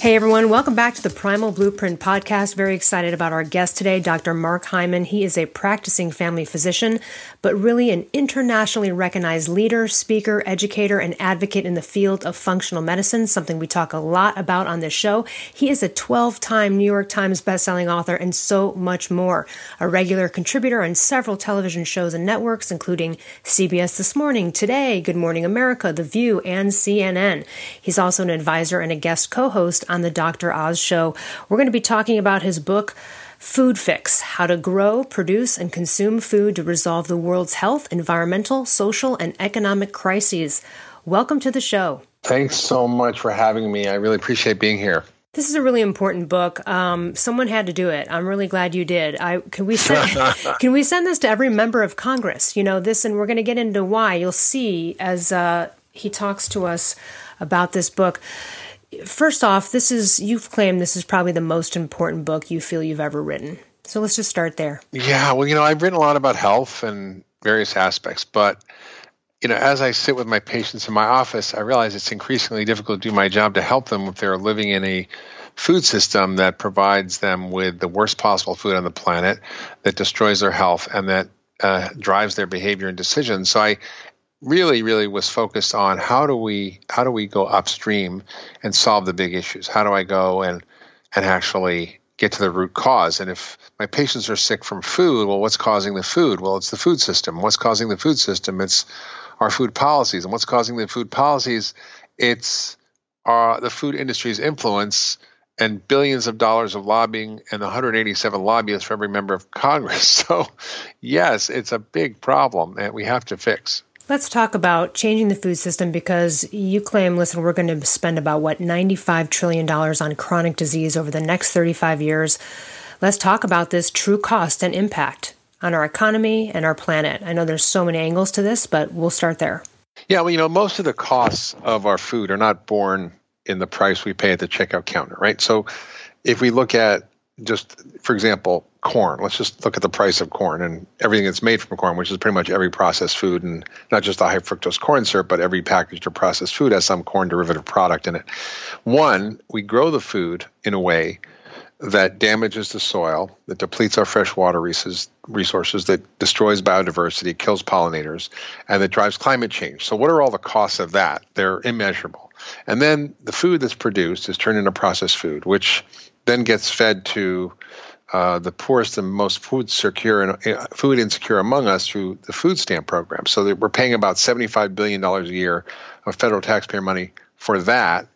Hey everyone, welcome back to the Primal Blueprint podcast. Very excited about our guest today, Dr. Mark Hyman. He is a practicing family physician, but really an internationally recognized leader, speaker, educator, and advocate in the field of functional medicine, something we talk a lot about on this show. He is a 12 time New York Times bestselling author and so much more. A regular contributor on several television shows and networks, including CBS This Morning, Today, Good Morning America, The View, and CNN. He's also an advisor and a guest co host on the Dr. Oz show. We're going to be talking about his book, Food Fix How to Grow, Produce, and Consume Food to Resolve the World's Health, Environmental, Social, and Economic Crises. Welcome to the show. Thanks so much for having me. I really appreciate being here. This is a really important book. Um, someone had to do it. I'm really glad you did. I can we send can we send this to every member of Congress? You know this, and we're going to get into why. You'll see as uh, he talks to us about this book first off, this is you've claimed this is probably the most important book you feel you've ever written. So let's just start there. Yeah, well, you know, I've written a lot about health and various aspects, but you know, as I sit with my patients in my office, I realize it's increasingly difficult to do my job to help them if they're living in a food system that provides them with the worst possible food on the planet, that destroys their health, and that uh, drives their behavior and decisions. So I really really was focused on how do we how do we go upstream and solve the big issues? How do i go and and actually get to the root cause? And if my patients are sick from food well what's causing the food? Well it's the food system. What's causing the food system? It's our food policies. And what's causing the food policies? It's our, the food industry's influence and billions of dollars of lobbying and 187 lobbyists for every member of Congress. So, yes, it's a big problem that we have to fix. Let's talk about changing the food system because you claim, listen, we're going to spend about what, $95 trillion on chronic disease over the next 35 years. Let's talk about this true cost and impact on our economy and our planet. I know there's so many angles to this, but we'll start there. Yeah, well, you know, most of the costs of our food are not born in the price we pay at the checkout counter, right? So if we look at just for example corn. Let's just look at the price of corn and everything that's made from corn which is pretty much every processed food and not just the high fructose corn syrup but every packaged or processed food has some corn derivative product in it. One we grow the food in a way that damages the soil that depletes our freshwater resources that destroys biodiversity kills pollinators and that drives climate change. So what are all the costs of that? They're immeasurable. And then the food that's produced is turned into processed food which then gets fed to uh, the poorest and most food secure and uh, food insecure among us through the food stamp program. So we're paying about $75 billion a year of federal taxpayer money for that.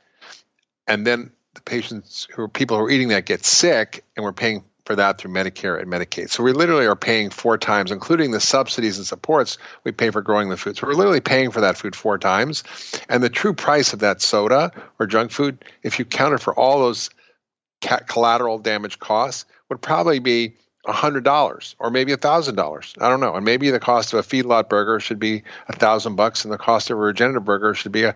And then the patients who are people who are eating that get sick, and we're paying for that through Medicare and Medicaid. So we literally are paying four times, including the subsidies and supports we pay for growing the food. So we're literally paying for that food four times. And the true price of that soda or junk food, if you counted for all those collateral damage costs would probably be $100 or maybe $1,000. I don't know. And maybe the cost of a feedlot burger should be a 1000 bucks and the cost of a regenerative burger should be a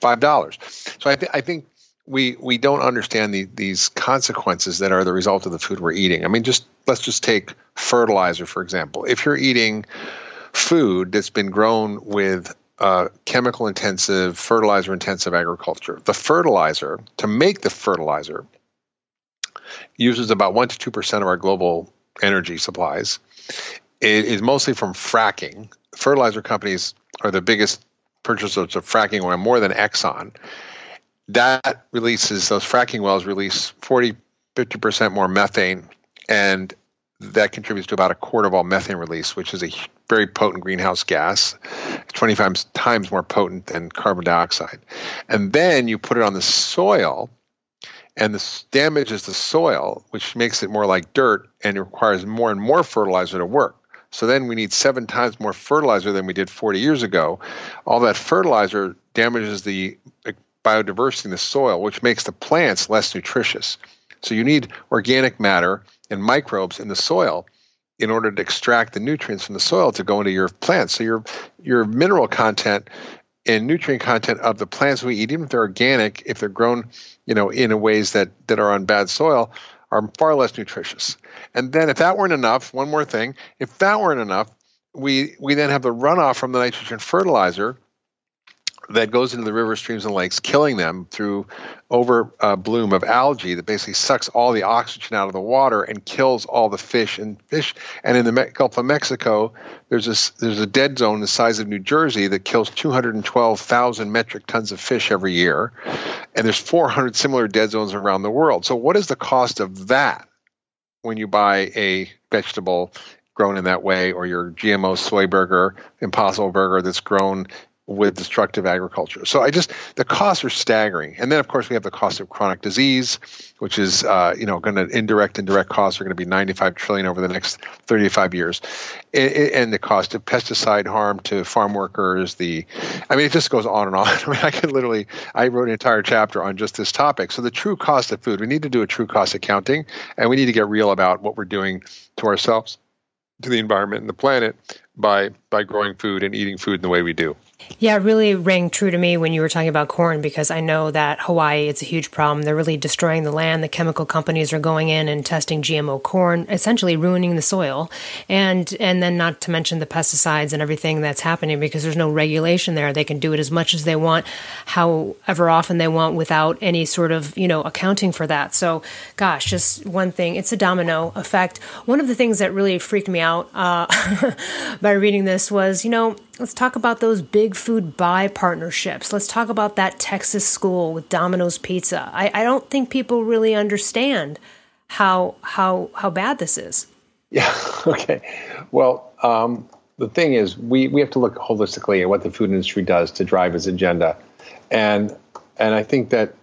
$5. So I, th- I think we we don't understand the, these consequences that are the result of the food we're eating. I mean, just let's just take fertilizer for example. If you're eating food that's been grown with uh, chemical intensive, fertilizer intensive agriculture, the fertilizer to make the fertilizer uses about 1% to 2% of our global energy supplies. It is mostly from fracking. Fertilizer companies are the biggest purchasers of fracking oil, more than Exxon. That releases, those fracking wells release 40, 50% more methane, and that contributes to about a quarter of all methane release, which is a very potent greenhouse gas, 25 times more potent than carbon dioxide. And then you put it on the soil, and this damages the soil, which makes it more like dirt and requires more and more fertilizer to work. So then we need seven times more fertilizer than we did 40 years ago. All that fertilizer damages the uh, biodiversity in the soil, which makes the plants less nutritious. So you need organic matter and microbes in the soil in order to extract the nutrients from the soil to go into your plants. So your your mineral content and nutrient content of the plants we eat, even if they're organic, if they're grown, you know, in ways that that are on bad soil, are far less nutritious. And then if that weren't enough, one more thing, if that weren't enough, we we then have the runoff from the nitrogen fertilizer that goes into the river streams, and lakes, killing them through over uh, bloom of algae that basically sucks all the oxygen out of the water and kills all the fish and fish. And in the Gulf of Mexico, there's a there's a dead zone the size of New Jersey that kills 212,000 metric tons of fish every year, and there's 400 similar dead zones around the world. So what is the cost of that when you buy a vegetable grown in that way, or your GMO soy burger, Impossible Burger that's grown with destructive agriculture. So I just the costs are staggering, and then of course we have the cost of chronic disease, which is uh, you know going to indirect and direct costs are going to be 95 trillion over the next 35 years, and, and, the cost of pesticide harm to farm workers. The, I mean, it just goes on and on. I mean, I could literally I wrote an entire chapter on just this topic. So the true cost of food, we need to do a true cost accounting, and we need to get real about what we're doing to ourselves, to the environment and the planet by by growing food and eating food in the way we do. Yeah, it really rang true to me when you were talking about corn because I know that Hawaii it's a huge problem. They're really destroying the land. The chemical companies are going in and testing GMO corn, essentially ruining the soil. And and then not to mention the pesticides and everything that's happening because there's no regulation there. They can do it as much as they want, however often they want without any sort of, you know, accounting for that. So, gosh, just one thing, it's a domino effect. One of the things that really freaked me out uh, by reading this was, you know, let's talk about those big food buy partnerships. Let's talk about that Texas school with Domino's Pizza. I, I don't think people really understand how how how bad this is. Yeah. Okay. Well, um, the thing is, we we have to look holistically at what the food industry does to drive its agenda, and and I think that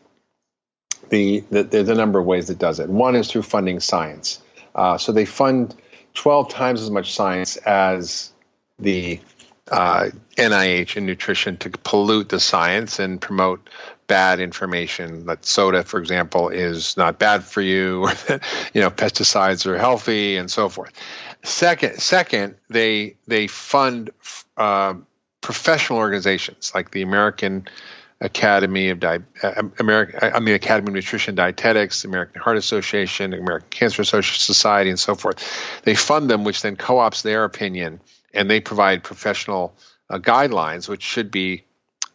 the, the there's a number of ways it does it. One is through funding science. Uh, so they fund 12 times as much science as the uh, NIH and nutrition to pollute the science and promote bad information that soda, for example, is not bad for you, or that you know pesticides are healthy, and so forth. Second, second, they they fund uh, professional organizations like the American Academy of Di- uh, American, I mean Academy of Nutrition Dietetics, American Heart Association, American Cancer Society, and so forth. They fund them, which then co-ops their opinion and they provide professional uh, guidelines, which should be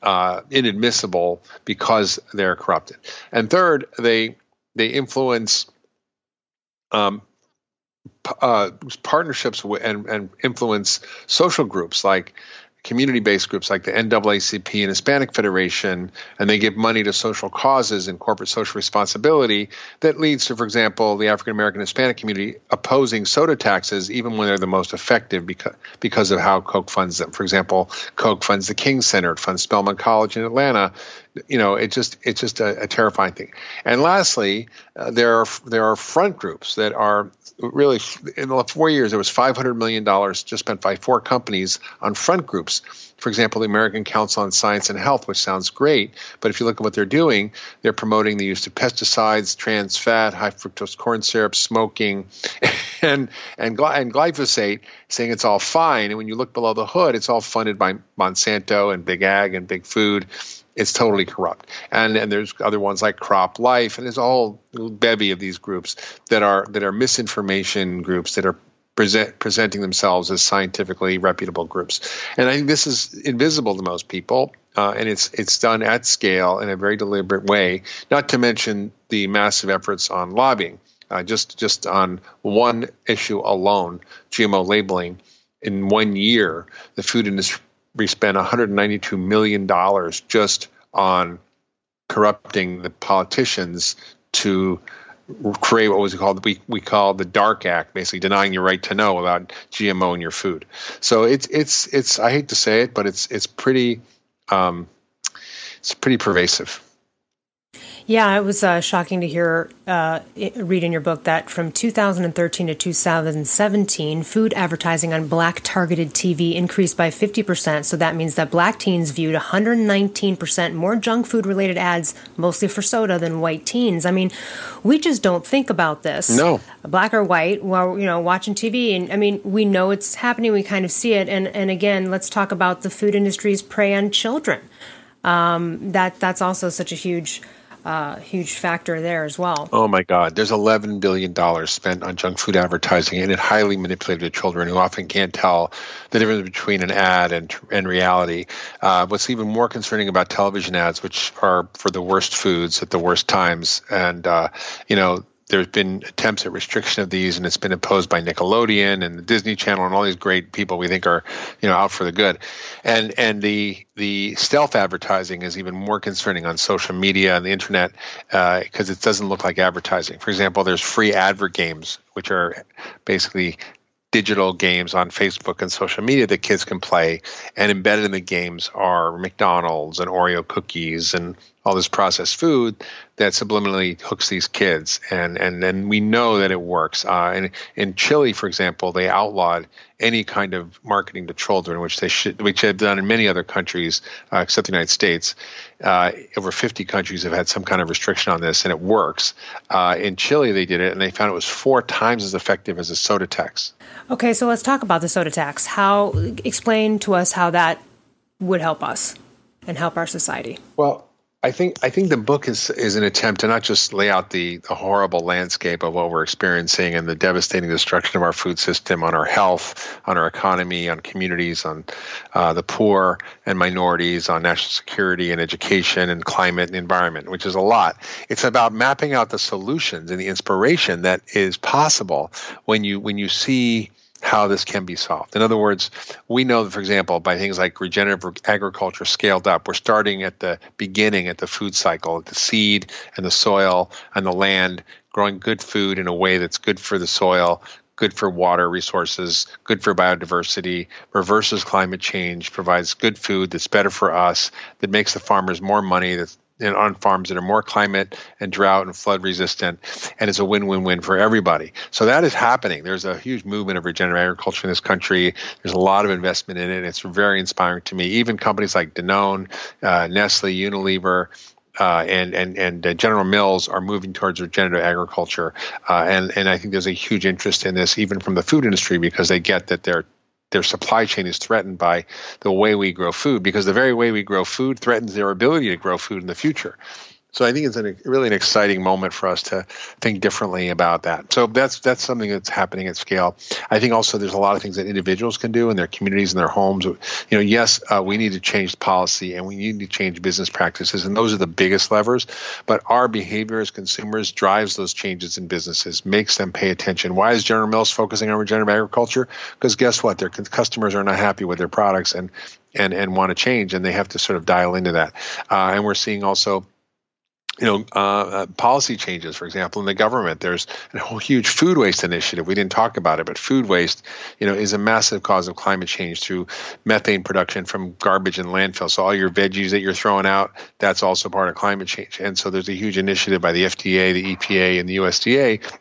uh, inadmissible because they're corrupted. And third, they they influence um, uh, partnerships and, and influence social groups like community based groups like the NAACP and Hispanic Federation, and they give money to social causes and corporate social responsibility that leads to, for example, the African American Hispanic community opposing soda taxes even when they're the most effective because, because of how Coke funds them. For example, Coke funds the King Center, it funds Spelman College in Atlanta. You know, it just it's just a, a terrifying thing. And lastly, uh, there are there are front groups that are really in the four years there was 500 million dollars just spent by four companies on front groups for example the american council on science and health which sounds great but if you look at what they're doing they're promoting the use of pesticides trans fat high fructose corn syrup smoking and and, and glyphosate saying it's all fine and when you look below the hood it's all funded by monsanto and big ag and big food it's totally corrupt. And and there's other ones like Crop Life, and there's a whole bevy of these groups that are that are misinformation groups that are present, presenting themselves as scientifically reputable groups. And I think this is invisible to most people, uh, and it's it's done at scale in a very deliberate way. Not to mention the massive efforts on lobbying. Uh, just just on one issue alone, GMO labeling. In one year, the food industry spent 192 million dollars just on corrupting the politicians to create what was called we we call the dark act basically denying your right to know about gmo in your food. So it's it's it's i hate to say it but it's it's pretty um, it's pretty pervasive Yeah, it was uh, shocking to hear, uh, read in your book that from 2013 to 2017, food advertising on black targeted TV increased by 50%. So that means that black teens viewed 119% more junk food related ads, mostly for soda, than white teens. I mean, we just don't think about this. No. Black or white, while, you know, watching TV. And I mean, we know it's happening, we kind of see it. And, and again, let's talk about the food industry's prey on children. Um, that That's also such a huge uh, huge factor there as well. Oh my God, there's 11 billion dollars spent on junk food advertising, and it highly manipulated children who often can't tell the difference between an ad and and reality. Uh, what's even more concerning about television ads, which are for the worst foods at the worst times, and uh, you know there's been attempts at restriction of these, and it's been imposed by Nickelodeon and the Disney Channel and all these great people we think are, you know, out for the good. And and the the stealth advertising is even more concerning on social media and the internet because uh, it doesn't look like advertising. For example, there's free advergames, which are basically digital games on Facebook and social media that kids can play. And embedded in the games are McDonald's and Oreo cookies and all this processed food that subliminally hooks these kids. And and then we know that it works. Uh, and in Chile, for example, they outlawed any kind of marketing to children, which they should, which they've done in many other countries uh, except the United States. Uh, over 50 countries have had some kind of restriction on this, and it works. Uh, in Chile, they did it, and they found it was four times as effective as a soda tax. Okay, so let's talk about the soda tax. How explain to us how that would help us and help our society? Well, I think I think the book is is an attempt to not just lay out the, the horrible landscape of what we're experiencing and the devastating destruction of our food system on our health, on our economy, on communities, on uh, the poor and minorities, on national security and education and climate and environment, which is a lot. It's about mapping out the solutions and the inspiration that is possible when you when you see how this can be solved. In other words, we know that, for example, by things like regenerative agriculture scaled up, we're starting at the beginning, at the food cycle, at the seed and the soil and the land, growing good food in a way that's good for the soil, good for water resources, good for biodiversity, reverses climate change, provides good food that's better for us, that makes the farmers more money, that's and on farms that are more climate and drought and flood resistant, and it's a win-win-win for everybody. So that is happening. There's a huge movement of regenerative agriculture in this country. There's a lot of investment in it. It's very inspiring to me. Even companies like Danone, uh, Nestle, Unilever, uh, and and and uh, General Mills are moving towards regenerative agriculture, uh, and and I think there's a huge interest in this even from the food industry because they get that they're their supply chain is threatened by the way we grow food because the very way we grow food threatens their ability to grow food in the future. So I think it's an, really an exciting moment for us to think differently about that. So that's that's something that's happening at scale. I think also there's a lot of things that individuals can do in their communities and their homes. You know, yes, uh, we need to change policy and we need to change business practices, and those are the biggest levers. But our behavior as consumers drives those changes in businesses, makes them pay attention. Why is General Mills focusing on regenerative agriculture? Because guess what? Their customers are not happy with their products and and and want to change, and they have to sort of dial into that. Uh, and we're seeing also you know, uh, uh, policy changes, for example, in the government. There's a whole huge food waste initiative. We didn't talk about it, but food waste, you know, is a massive cause of climate change through methane production from garbage and landfill. So all your veggies that you're throwing out, that's also part of climate change. And so there's a huge initiative by the FDA, the EPA, and the USDA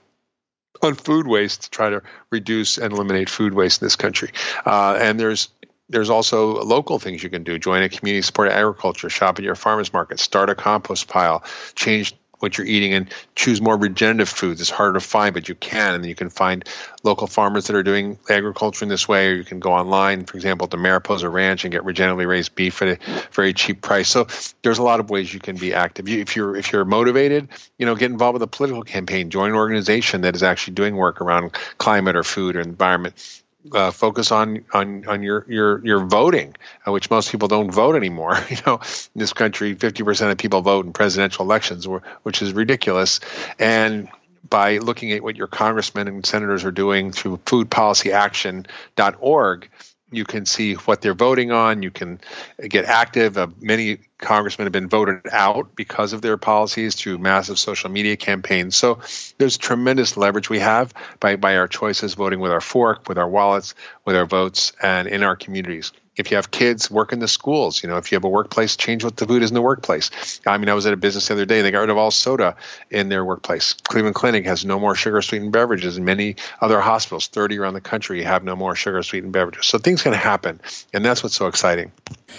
on food waste to try to reduce and eliminate food waste in this country. Uh, and there's there's also local things you can do. Join a community supported agriculture, shop at your farmers market, start a compost pile, change what you're eating and choose more regenerative foods. It's harder to find, but you can. And you can find local farmers that are doing agriculture in this way, or you can go online, for example, to Mariposa Ranch and get regeneratively raised beef at a very cheap price. So there's a lot of ways you can be active. If you're if you're motivated, you know, get involved with a political campaign, join an organization that is actually doing work around climate or food or environment uh, focus on on on your your your voting, uh, which most people don't vote anymore. You know, in this country, fifty percent of people vote in presidential elections, which is ridiculous. And by looking at what your congressmen and senators are doing through foodpolicyaction.org, you can see what they're voting on. You can get active. Uh, many congressmen have been voted out because of their policies through massive social media campaigns. So there's tremendous leverage we have by, by our choices, voting with our fork, with our wallets, with our votes, and in our communities if you have kids, work in the schools. You know, if you have a workplace, change what the food is in the workplace. I mean, I was at a business the other day. They got rid of all soda in their workplace. Cleveland Clinic has no more sugar sweetened beverages, and many other hospitals, 30 around the country, have no more sugar sweetened beverages. So things can happen, and that's what's so exciting.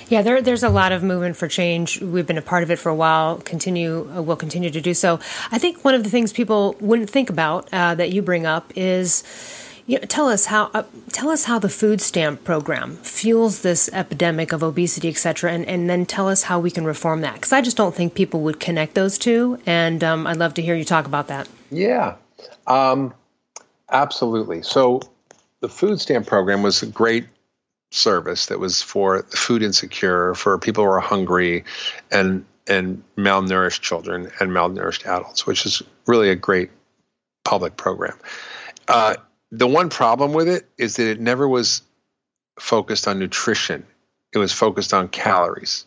Yeah, there, there's a lot of movement for change. We've been a part of it for a while. Continue, uh, will continue to do so. I think one of the things people wouldn't think about uh, that you bring up is you know, tell us how uh, tell us how the food stamp program fuels this epidemic of obesity, et cetera, and, and then tell us how we can reform that. Because I just don't think people would connect those two, and um, I'd love to hear you talk about that. Yeah, um, absolutely. So the food stamp program was a great service that was for the food insecure, for people who are hungry, and and malnourished children and malnourished adults, which is really a great public program. Uh, the one problem with it is that it never was focused on nutrition. It was focused on calories.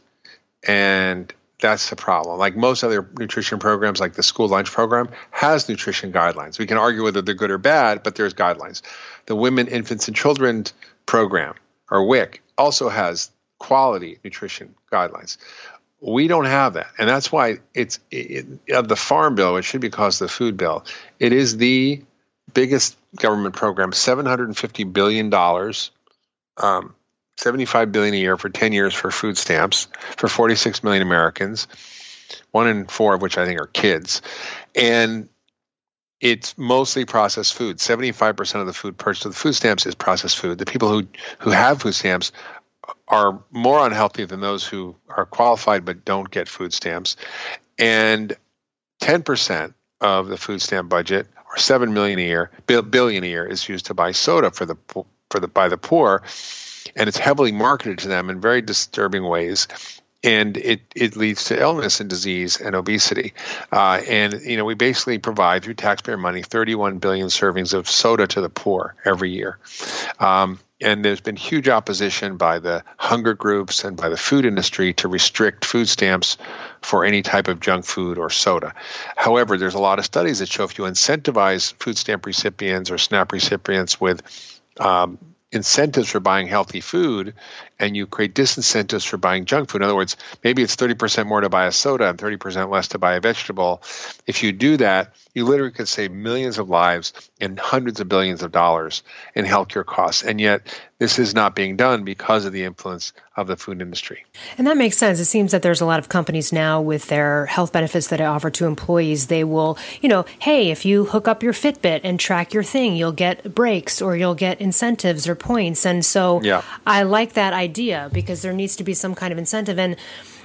And that's the problem. Like most other nutrition programs, like the school lunch program, has nutrition guidelines. We can argue whether they're good or bad, but there's guidelines. The Women, Infants, and Children program, or WIC, also has quality nutrition guidelines. We don't have that, and that's why it's it, of the farm bill. It should be called the food bill. It is the biggest government program, seven hundred and fifty billion dollars, um, seventy five billion a year for ten years for food stamps for forty six million Americans, one in four of which I think are kids, and it's mostly processed food. Seventy five percent of the food purchased with food stamps is processed food. The people who who have food stamps are more unhealthy than those who are qualified but don't get food stamps, and ten percent of the food stamp budget or seven million a year, billion a year, is used to buy soda for the for the by the poor, and it's heavily marketed to them in very disturbing ways. And it, it leads to illness and disease and obesity. Uh, and, you know, we basically provide through taxpayer money 31 billion servings of soda to the poor every year. Um, and there's been huge opposition by the hunger groups and by the food industry to restrict food stamps for any type of junk food or soda. However, there's a lot of studies that show if you incentivize food stamp recipients or SNAP recipients with um, incentives for buying healthy food and you create disincentives for buying junk food. In other words, maybe it's 30% more to buy a soda and 30% less to buy a vegetable. If you do that, you literally could save millions of lives and hundreds of billions of dollars in healthcare costs. And yet, this is not being done because of the influence of the food industry. And that makes sense. It seems that there's a lot of companies now with their health benefits that they offer to employees. They will, you know, hey, if you hook up your Fitbit and track your thing, you'll get breaks or you'll get incentives or points. And so yeah. I like that idea because there needs to be some kind of incentive. And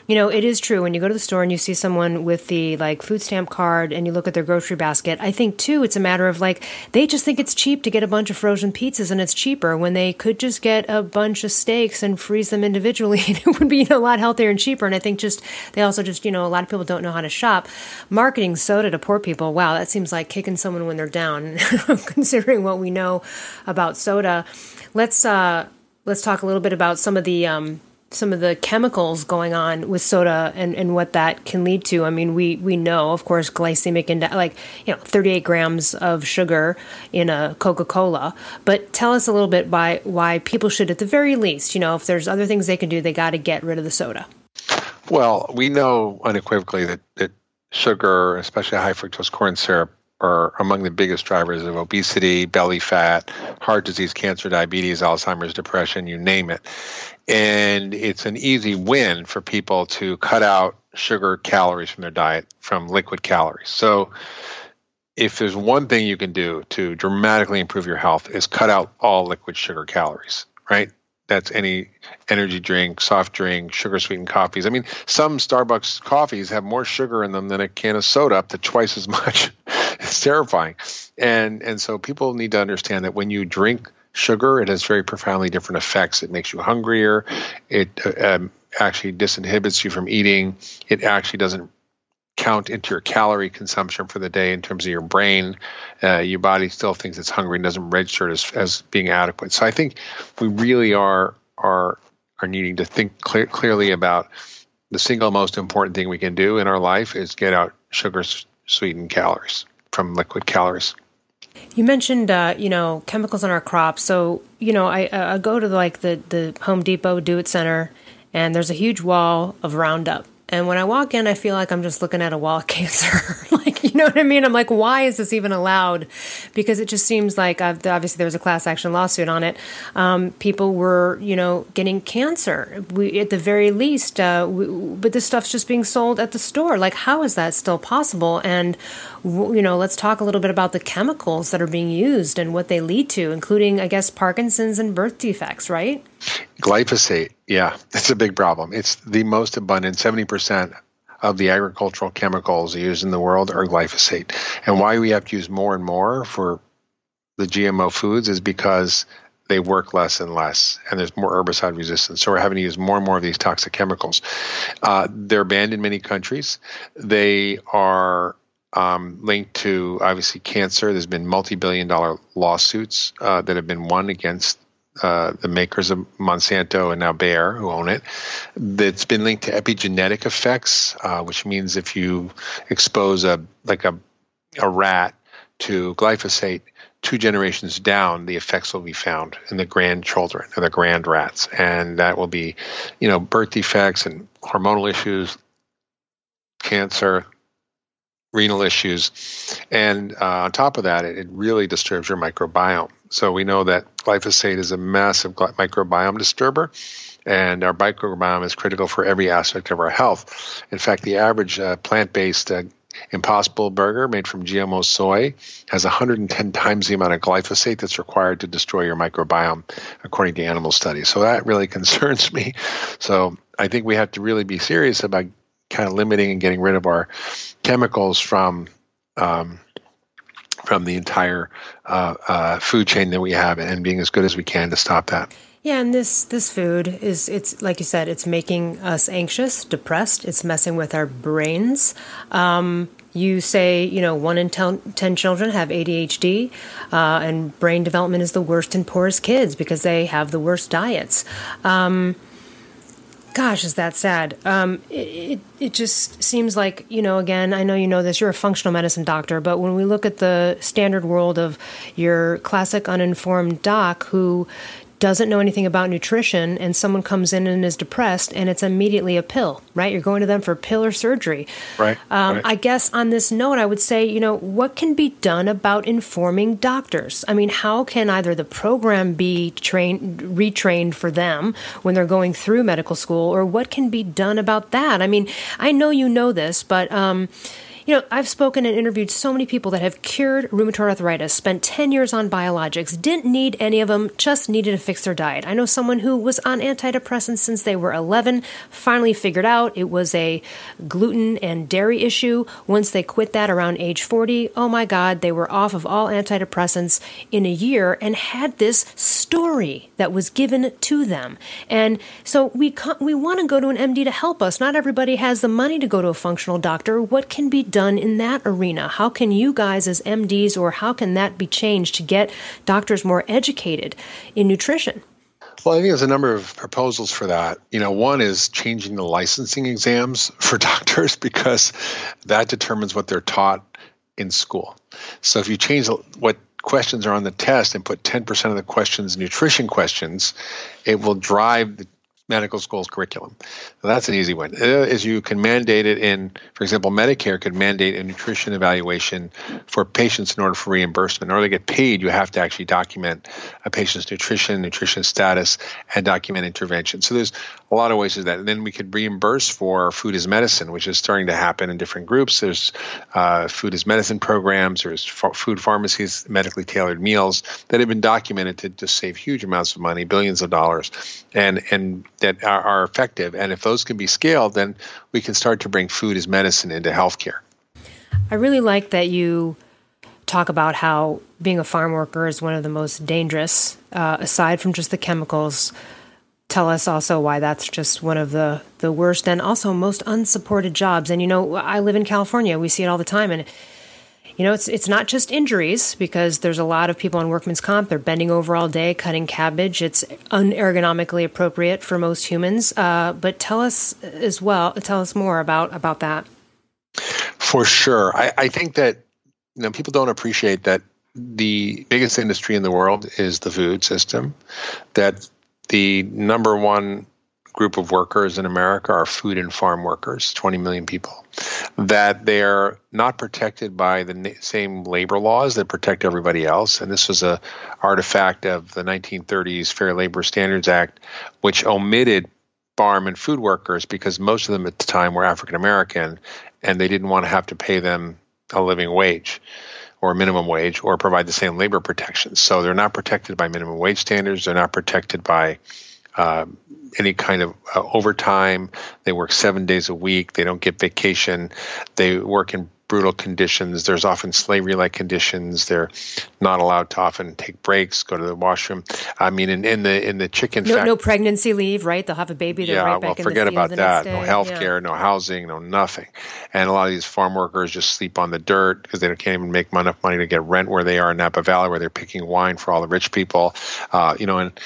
you know, it is true when you go to the store and you see someone with the like food stamp card and you look at their grocery basket. I think too, it's a matter of like they just think it's cheap to get a bunch of frozen pizzas and it's cheaper when they could just get a bunch of steaks and freeze them individually and it would be a lot healthier and cheaper. And I think just they also just you know a lot of people don't know how to shop. Marketing soda to poor people, wow, that seems like kicking someone when they're down. Considering what we know about soda, let's uh, let's talk a little bit about some of the um, some of the chemicals going on with soda and, and what that can lead to. I mean, we, we know, of course, glycemic index, like, you know, 38 grams of sugar in a Coca Cola. But tell us a little bit by why people should, at the very least, you know, if there's other things they can do, they got to get rid of the soda. Well, we know unequivocally that, that sugar, especially high fructose corn syrup, are among the biggest drivers of obesity, belly fat, heart disease, cancer, diabetes, Alzheimer's, depression, you name it. And it's an easy win for people to cut out sugar calories from their diet from liquid calories. So if there's one thing you can do to dramatically improve your health is cut out all liquid sugar calories, right? That's any energy drink, soft drink, sugar sweetened coffees. I mean, some Starbucks coffees have more sugar in them than a can of soda, up to twice as much. it's terrifying. And and so people need to understand that when you drink sugar. It has very profoundly different effects. It makes you hungrier. It uh, um, actually disinhibits you from eating. It actually doesn't count into your calorie consumption for the day in terms of your brain. Uh, your body still thinks it's hungry and doesn't register it as, as being adequate. So I think we really are are are needing to think clear, clearly about the single most important thing we can do in our life is get out sugar sweetened calories from liquid calories. You mentioned, uh, you know, chemicals in our crops. So, you know, I, I go to like the, the Home Depot Do It Center, and there's a huge wall of Roundup. And when I walk in, I feel like I'm just looking at a wall of cancer. like, you know what I mean? I'm like, why is this even allowed? Because it just seems like I've, obviously there was a class action lawsuit on it. Um, people were, you know, getting cancer. We, at the very least, uh, we, but this stuff's just being sold at the store. Like, how is that still possible? And you know, let's talk a little bit about the chemicals that are being used and what they lead to, including, I guess, Parkinson's and birth defects, right? Glyphosate, yeah, it's a big problem. It's the most abundant, 70% of the agricultural chemicals used in the world are glyphosate. And why we have to use more and more for the GMO foods is because they work less and less, and there's more herbicide resistance. So we're having to use more and more of these toxic chemicals. Uh, they're banned in many countries. They are um, linked to obviously cancer. There's been multi-billion dollar lawsuits uh, that have been won against uh, the makers of Monsanto and now Bayer, who own it. That's been linked to epigenetic effects, uh, which means if you expose a like a a rat to glyphosate, two generations down, the effects will be found in the grandchildren or the grand rats, and that will be, you know, birth defects and hormonal issues, cancer, renal issues. And uh, on top of that, it, it, really disturbs your microbiome. So we know that glyphosate is a massive microbiome disturber. And our microbiome is critical for every aspect of our health. In fact, the average uh, plant based uh, Impossible Burger made from GMO soy has 110 times the amount of glyphosate that's required to destroy your microbiome, according to animal studies. So that really concerns me. So I think we have to really be serious about kind of limiting and getting rid of our chemicals from um, from the entire uh, uh, food chain that we have and being as good as we can to stop that. Yeah, and this this food is it's like you said, it's making us anxious, depressed. It's messing with our brains. Um, you say you know one in ten, 10 children have ADHD, uh, and brain development is the worst in poorest kids because they have the worst diets. Um, gosh, is that sad? Um, it, it, it just seems like you know. Again, I know you know this. You're a functional medicine doctor, but when we look at the standard world of your classic uninformed doc who doesn't know anything about nutrition and someone comes in and is depressed and it's immediately a pill, right? You're going to them for pill or surgery. Right, um, right. I guess on this note, I would say, you know, what can be done about informing doctors? I mean, how can either the program be trained, retrained for them when they're going through medical school, or what can be done about that? I mean, I know you know this, but, um, you know, I've spoken and interviewed so many people that have cured rheumatoid arthritis, spent 10 years on biologics, didn't need any of them, just needed to fix their diet. I know someone who was on antidepressants since they were 11, finally figured out it was a gluten and dairy issue. Once they quit that around age 40, oh my God, they were off of all antidepressants in a year and had this story that was given to them. And so we, we want to go to an MD to help us. Not everybody has the money to go to a functional doctor. What can be done? Done in that arena? How can you guys, as MDs, or how can that be changed to get doctors more educated in nutrition? Well, I think there's a number of proposals for that. You know, one is changing the licensing exams for doctors because that determines what they're taught in school. So if you change what questions are on the test and put 10% of the questions nutrition questions, it will drive the medical school's curriculum. So that's an easy one. Uh, is you can mandate it in, for example, Medicare could mandate a nutrition evaluation for patients in order for reimbursement. In order to get paid, you have to actually document a patient's nutrition, nutrition status, and document intervention. So there's a lot of ways to that. And then we could reimburse for food as medicine, which is starting to happen in different groups. There's uh, food as medicine programs, there's food pharmacies, medically tailored meals that have been documented to, to save huge amounts of money, billions of dollars. And, and that are, are effective. And if those can be scaled, then we can start to bring food as medicine into healthcare. I really like that you talk about how being a farm worker is one of the most dangerous, uh, aside from just the chemicals. Tell us also why that's just one of the, the worst and also most unsupported jobs. And you know, I live in California. We see it all the time. And you know, it's it's not just injuries because there's a lot of people on workman's comp. They're bending over all day cutting cabbage. It's unergonomically appropriate for most humans. Uh, but tell us as well. Tell us more about about that. For sure, I, I think that you know people don't appreciate that the biggest industry in the world is the food system. That the number one group of workers in America are food and farm workers, 20 million people, that they're not protected by the same labor laws that protect everybody else. And this was a artifact of the 1930s Fair Labor Standards Act, which omitted farm and food workers because most of them at the time were African American and they didn't want to have to pay them a living wage or minimum wage or provide the same labor protections. So they're not protected by minimum wage standards. They're not protected by uh, any kind of uh, overtime. They work seven days a week. They don't get vacation. They work in brutal conditions. There's often slavery like conditions. They're not allowed to often take breaks, go to the washroom. I mean, in, in the in the chicken no, no pregnancy leave, right? They'll have a baby. yeah, right well, forget about that. No health care, yeah. no housing, no nothing. And a lot of these farm workers just sleep on the dirt because they can't even make enough money to get rent where they are in Napa Valley, where they're picking wine for all the rich people. Uh, you know, and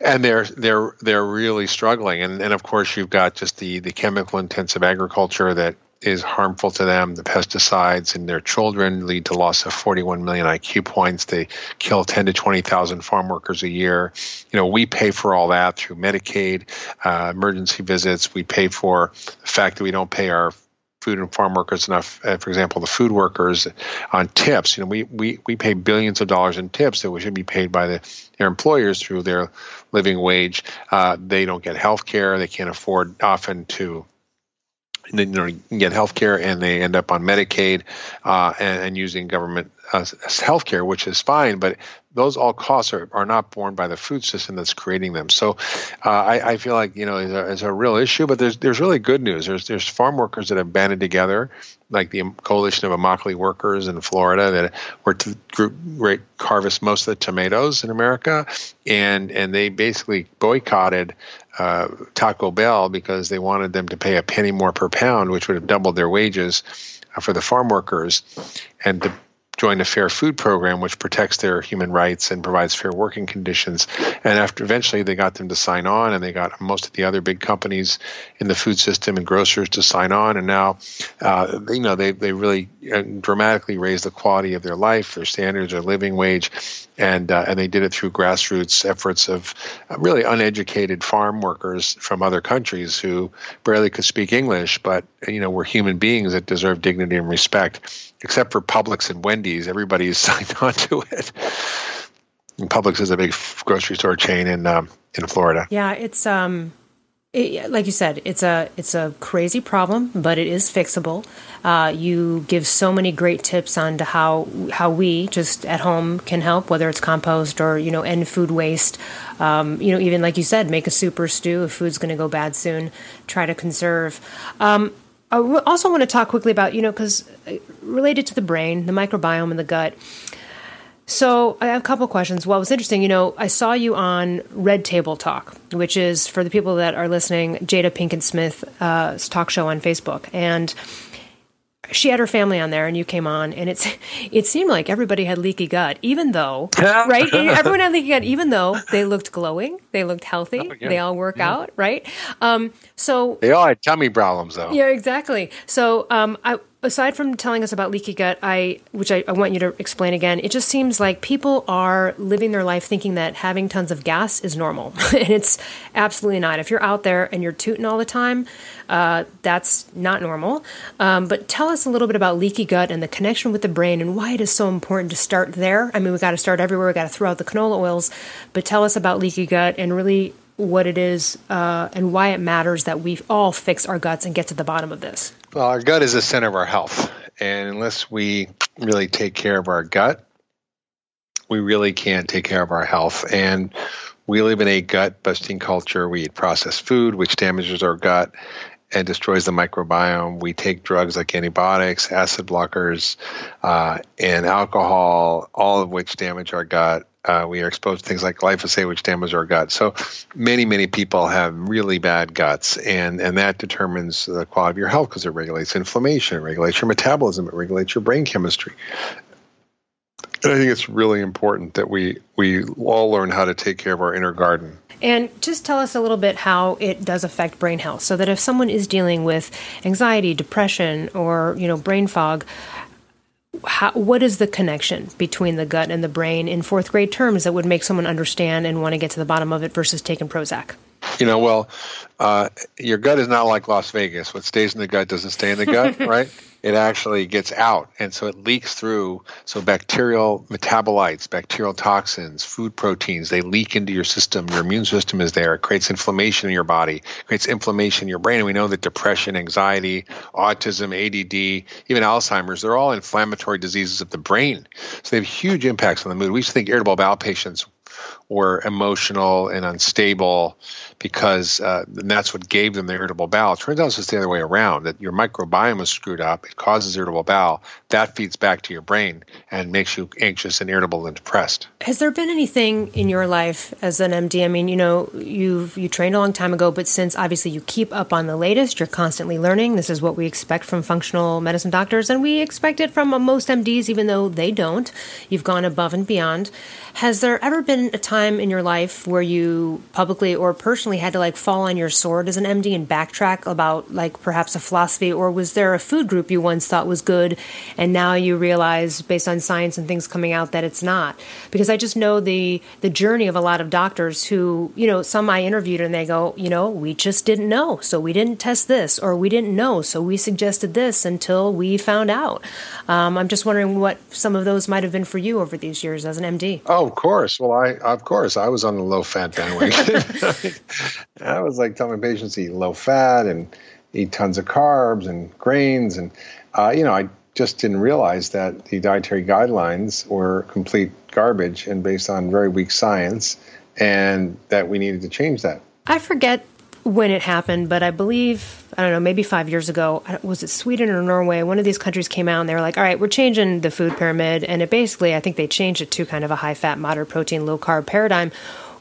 and they're they're they're really struggling. And and of course, you've got just the the chemical intensive agriculture that is harmful to them. The pesticides in their children lead to loss of 41 million IQ points. They kill 10 to 20,000 farm workers a year. You know, we pay for all that through Medicaid, uh, emergency visits. We pay for the fact that we don't pay our food and farm workers enough. Uh, for example, the food workers on tips. You know, we, we, we pay billions of dollars in tips that should be paid by the, their employers through their living wage. Uh, they don't get health care. They can't afford often to you know, get health care and they end up on Medicaid uh, and, and, using government uh, health care, which is fine, but those all costs are, are not borne by the food system that's creating them. So uh, I, I, feel like, you know, it's a, it's a, real issue, but there's there's really good news. There's there's farm workers that have banded together, like the coalition of Immokalee workers in Florida that were to group rate harvest most of the tomatoes in America, and and they basically boycotted uh, Taco Bell because they wanted them to pay a penny more per pound, which would have doubled their wages uh, for the farm workers, and to joined a fair food program which protects their human rights and provides fair working conditions. And after eventually they got them to sign on and they got most of the other big companies in the food system and grocers to sign on. And now uh, you know they, they really uh, dramatically raised the quality of their life their standards their living wage. And uh, and they did it through grassroots efforts of uh, really uneducated farm workers from other countries who barely could speak English but you know were human beings that deserve dignity and respect except for Publix and Wendy's, everybody's signed on to it. And Publix is a big grocery store chain in um, in Florida. Yeah, it's um, it, like you said, it's a it's a crazy problem, but it is fixable. Uh, you give so many great tips on to how how we just at home can help, whether it's compost or you know end food waste. Um, you know, even like you said, make a super stew if food's going to go bad soon. Try to conserve. Um, I also want to talk quickly about, you know, because uh, related to the brain, the microbiome and the gut. So I have a couple questions. Well, it was interesting. You know, I saw you on Red Table Talk, which is for the people that are listening, Jada Pinkett Smith's uh, talk show on Facebook, and she had her family on there and you came on and it's it seemed like everybody had leaky gut even though right? Everyone had leaky gut even though they looked glowing they looked healthy oh, yeah. they all work yeah. out right? Um, so they all had tummy problems though. Yeah exactly. So um, I aside from telling us about leaky gut, I which I, I, want you to explain again, it just seems like people are living their life thinking that having tons of gas is normal, and it's absolutely not. If you're out there and you're tooting all the time, uh, that's not normal. Um, but tell us a little bit about leaky gut and the connection with the brain and why it is so important to start there. I mean, we got to start everywhere. We got to throw out the canola oils, but tell us about leaky gut and really what it is uh, and why it matters that we all fix our guts and get to the bottom of this. Well, our gut is the center of our health. And unless we really take care of our gut, we really can't take care of our health. And we live in a gut busting culture. We eat processed food, which damages our gut and destroys the microbiome. We take drugs like antibiotics, acid blockers, uh, and alcohol, all of which damage our gut. Uh, we are exposed to things like glyphosate, which damages our gut. So many, many people have really bad guts, and, and that determines the quality of your health because it regulates inflammation, it regulates your metabolism, it regulates your brain chemistry. And I think it's really important that we we all learn how to take care of our inner garden. And just tell us a little bit how it does affect brain health, so that if someone is dealing with anxiety, depression, or you know brain fog, how, what is the connection between the gut and the brain in fourth grade terms that would make someone understand and want to get to the bottom of it versus taking Prozac? You know, well, uh, your gut is not like Las Vegas. What stays in the gut doesn't stay in the gut, right? It actually gets out, and so it leaks through. So bacterial metabolites, bacterial toxins, food proteins, they leak into your system. Your immune system is there. It creates inflammation in your body, creates inflammation in your brain. And we know that depression, anxiety, autism, ADD, even Alzheimer's, they're all inflammatory diseases of the brain. So they have huge impacts on the mood. We used to think irritable bowel patients were emotional and unstable because uh, that's what gave them the irritable bowel. It turns out it's the other way around that your microbiome is screwed up. It causes irritable bowel. That feeds back to your brain and makes you anxious and irritable and depressed. Has there been anything in your life as an MD? I mean, you know, you've you trained a long time ago, but since obviously you keep up on the latest, you're constantly learning. This is what we expect from functional medicine doctors, and we expect it from most MDs, even though they don't. You've gone above and beyond. Has there ever been a time in your life where you publicly or personally had to like fall on your sword as an MD and backtrack about like perhaps a philosophy, or was there a food group you once thought was good and now you realize based on science and things coming out that it's not? Because I just know the the journey of a lot of doctors who, you know, some I interviewed and they go, you know, we just didn't know, so we didn't test this, or we didn't know, so we suggested this until we found out. Um, I'm just wondering what some of those might have been for you over these years as an MD. Oh, of course. Well, I of course I was on the low fat bandwagon. I was like telling my patients to eat low fat and eat tons of carbs and grains, and uh, you know I just didn't realize that the dietary guidelines were complete garbage and based on very weak science, and that we needed to change that. I forget when it happened, but I believe, I don't know, maybe five years ago, was it Sweden or Norway? One of these countries came out and they were like, all right, we're changing the food pyramid. And it basically, I think they changed it to kind of a high fat, moderate protein, low carb paradigm.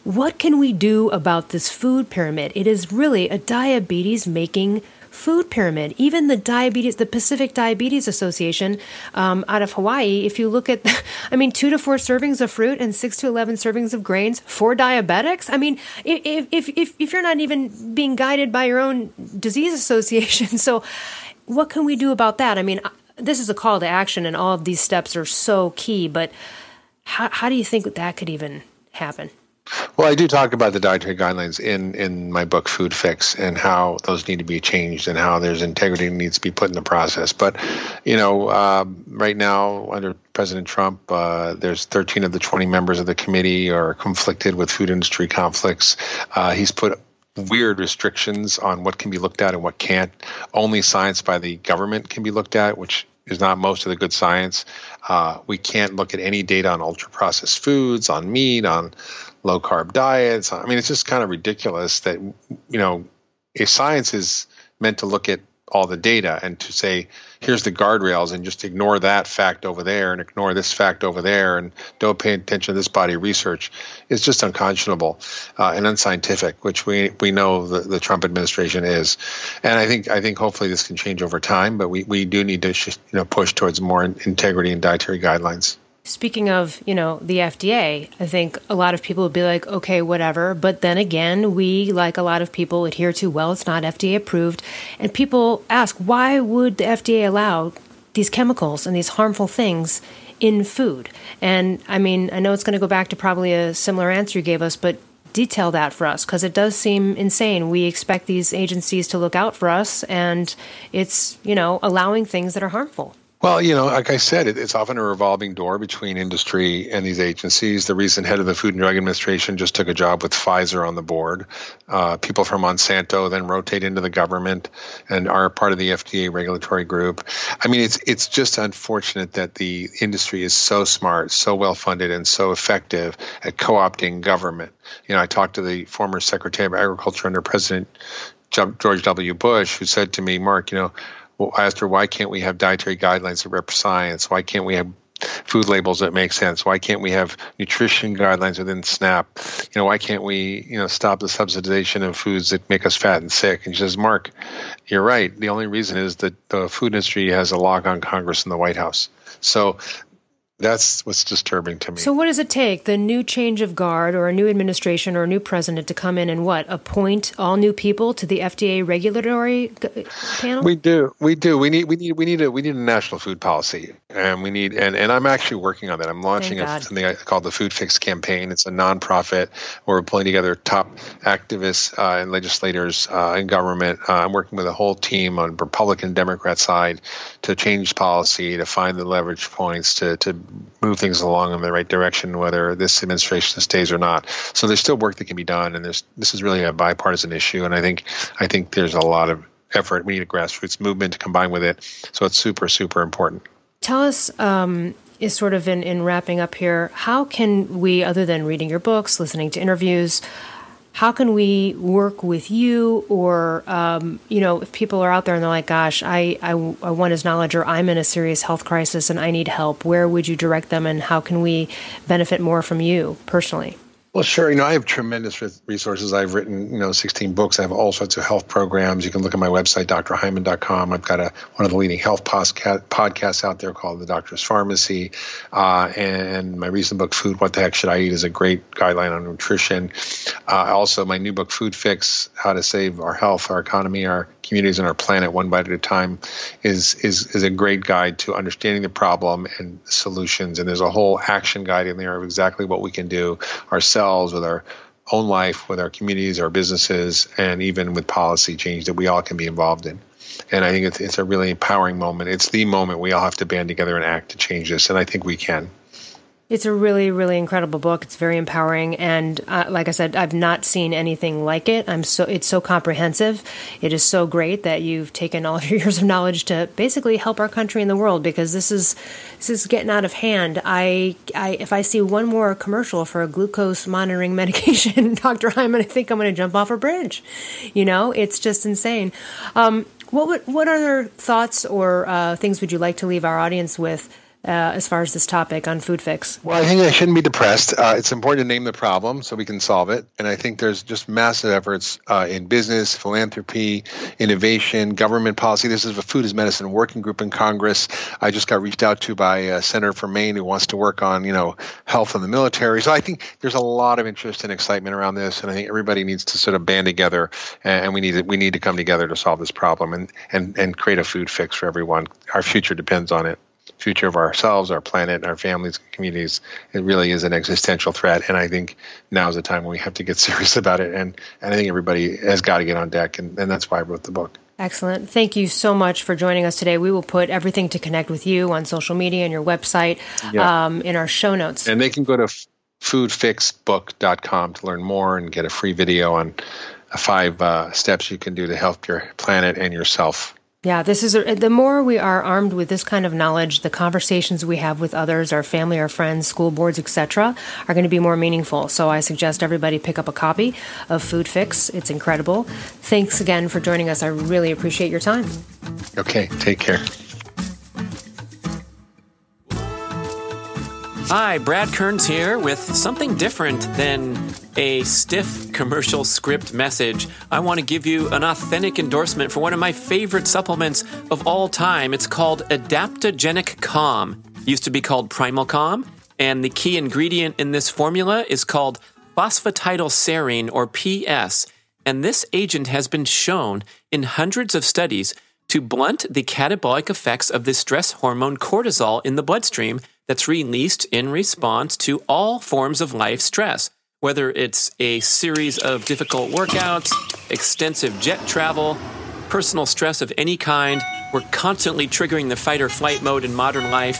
What can we do about this food pyramid? It is really a diabetes making food pyramid. Even the diabetes, the Pacific Diabetes Association um, out of Hawaii, if you look at, I mean, two to four servings of fruit and six to 11 servings of grains for diabetics. I mean, if, if, if, if you're not even being guided by your own disease association. So, what can we do about that? I mean, this is a call to action, and all of these steps are so key, but how, how do you think that could even happen? Well, I do talk about the dietary guidelines in, in my book, Food Fix, and how those need to be changed and how there's integrity needs to be put in the process. But, you know, uh, right now, under President Trump, uh, there's 13 of the 20 members of the committee are conflicted with food industry conflicts. Uh, he's put weird restrictions on what can be looked at and what can't. Only science by the government can be looked at, which is not most of the good science. Uh, we can't look at any data on ultra processed foods, on meat, on low carb diets. I mean, it's just kind of ridiculous that you know, if science is meant to look at all the data and to say here's the guardrails and just ignore that fact over there and ignore this fact over there and don't pay attention to this body of research is just unconscionable uh, and unscientific which we we know the, the Trump administration is. And I think I think hopefully this can change over time but we, we do need to you know push towards more integrity and dietary guidelines Speaking of, you know, the FDA, I think a lot of people would be like, okay, whatever. But then again, we, like a lot of people, adhere to, well, it's not FDA approved. And people ask, why would the FDA allow these chemicals and these harmful things in food? And I mean, I know it's going to go back to probably a similar answer you gave us, but detail that for us because it does seem insane. We expect these agencies to look out for us, and it's, you know, allowing things that are harmful. Well, you know, like I said, it, it's often a revolving door between industry and these agencies. The recent head of the Food and Drug Administration just took a job with Pfizer on the board. Uh, people from Monsanto then rotate into the government and are part of the FDA regulatory group. I mean, it's it's just unfortunate that the industry is so smart, so well funded, and so effective at co-opting government. You know, I talked to the former Secretary of Agriculture under President George W. Bush, who said to me, "Mark, you know." Well, asked her, why can't we have dietary guidelines that rep science? Why can't we have food labels that make sense? Why can't we have nutrition guidelines within SNAP? You know, why can't we, you know, stop the subsidization of foods that make us fat and sick? And she says, Mark, you're right. The only reason is that the food industry has a lock on Congress and the White House. So that's what's disturbing to me. So, what does it take? The new change of guard, or a new administration, or a new president to come in and what appoint all new people to the FDA regulatory panel? We do, we do. We need, we need, we need a, we need a national food policy, and we need, and, and I'm actually working on that. I'm launching a, something called the Food Fix campaign. It's a nonprofit where we're pulling together top activists uh, and legislators uh, in government. Uh, I'm working with a whole team on Republican, Democrat side to change policy, to find the leverage points, to to move things along in the right direction, whether this administration stays or not. So there's still work that can be done, and there's this is really a bipartisan issue, and I think I think there's a lot of effort. We need a grassroots movement to combine with it, so it's super super important. Tell us. Um, is sort of in, in wrapping up here. How can we, other than reading your books, listening to interviews, how can we work with you or um, you know if people are out there and they're like gosh I, I, I want his knowledge or i'm in a serious health crisis and i need help where would you direct them and how can we benefit more from you personally well, sure. You know, I have tremendous resources. I've written, you know, 16 books. I have all sorts of health programs. You can look at my website, drhyman.com. I've got a, one of the leading health podcasts out there called The Doctor's Farmacy. Uh, and my recent book, Food, What the Heck Should I Eat, is a great guideline on nutrition. Uh, also, my new book, Food Fix, How to Save Our Health, Our Economy, Our communities and our planet one bite at a time is is is a great guide to understanding the problem and solutions. And there's a whole action guide in there of exactly what we can do ourselves with our own life, with our communities, our businesses, and even with policy change that we all can be involved in. And I think it's, it's a really empowering moment. It's the moment we all have to band together and act to change this. And I think we can. It's a really, really incredible book. It's very empowering, and uh, like I said, I've not seen anything like it. I'm so it's so comprehensive. It is so great that you've taken all of your years of knowledge to basically help our country and the world because this is this is getting out of hand. I, I if I see one more commercial for a glucose monitoring medication, Dr. Hyman, I think I'm going to jump off a bridge. You know, it's just insane. Um, what would, what other thoughts or uh, things would you like to leave our audience with? Uh, as far as this topic on food fix? Well, I think I shouldn't be depressed. Uh, it's important to name the problem so we can solve it. And I think there's just massive efforts uh, in business, philanthropy, innovation, government policy. This is a food as medicine working group in Congress. I just got reached out to by a senator from Maine who wants to work on, you know, health in the military. So I think there's a lot of interest and excitement around this, and I think everybody needs to sort of band together, and we need to, we need to come together to solve this problem and and and create a food fix for everyone. Our future depends on it future of ourselves, our planet, our families, communities. It really is an existential threat, and I think now is the time when we have to get serious about it. And, and I think everybody has got to get on deck, and, and that's why I wrote the book. Excellent. Thank you so much for joining us today. We will put everything to connect with you on social media and your website yeah. um, in our show notes. And they can go to foodfixbook.com to learn more and get a free video on five uh, steps you can do to help your planet and yourself. Yeah, this is a, the more we are armed with this kind of knowledge, the conversations we have with others, our family, our friends, school boards, etc., are going to be more meaningful. So I suggest everybody pick up a copy of Food Fix. It's incredible. Thanks again for joining us. I really appreciate your time. Okay, take care. Hi, Brad Kearns here with something different than a stiff commercial script message. I want to give you an authentic endorsement for one of my favorite supplements of all time. It's called Adaptogenic Calm. It used to be called Primal Calm, and the key ingredient in this formula is called phosphatidylserine or PS. And this agent has been shown in hundreds of studies to blunt the catabolic effects of the stress hormone cortisol in the bloodstream that's released in response to all forms of life stress, whether it's a series of difficult workouts, extensive jet travel, personal stress of any kind. We're constantly triggering the fight or flight mode in modern life.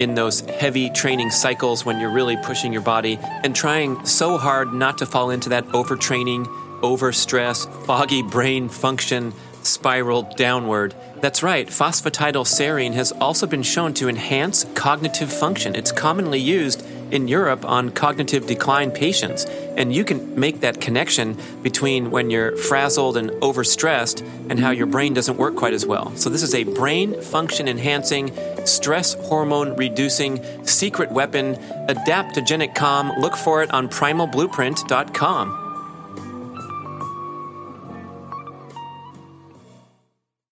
in those heavy training cycles when you're really pushing your body and trying so hard not to fall into that overtraining, overstress, foggy brain function spiral downward. That's right, phosphatidylserine has also been shown to enhance cognitive function. It's commonly used in Europe on cognitive decline patients. And you can make that connection between when you're frazzled and overstressed and how your brain doesn't work quite as well. So, this is a brain function enhancing, stress hormone reducing secret weapon, adaptogenic calm. Look for it on primalblueprint.com.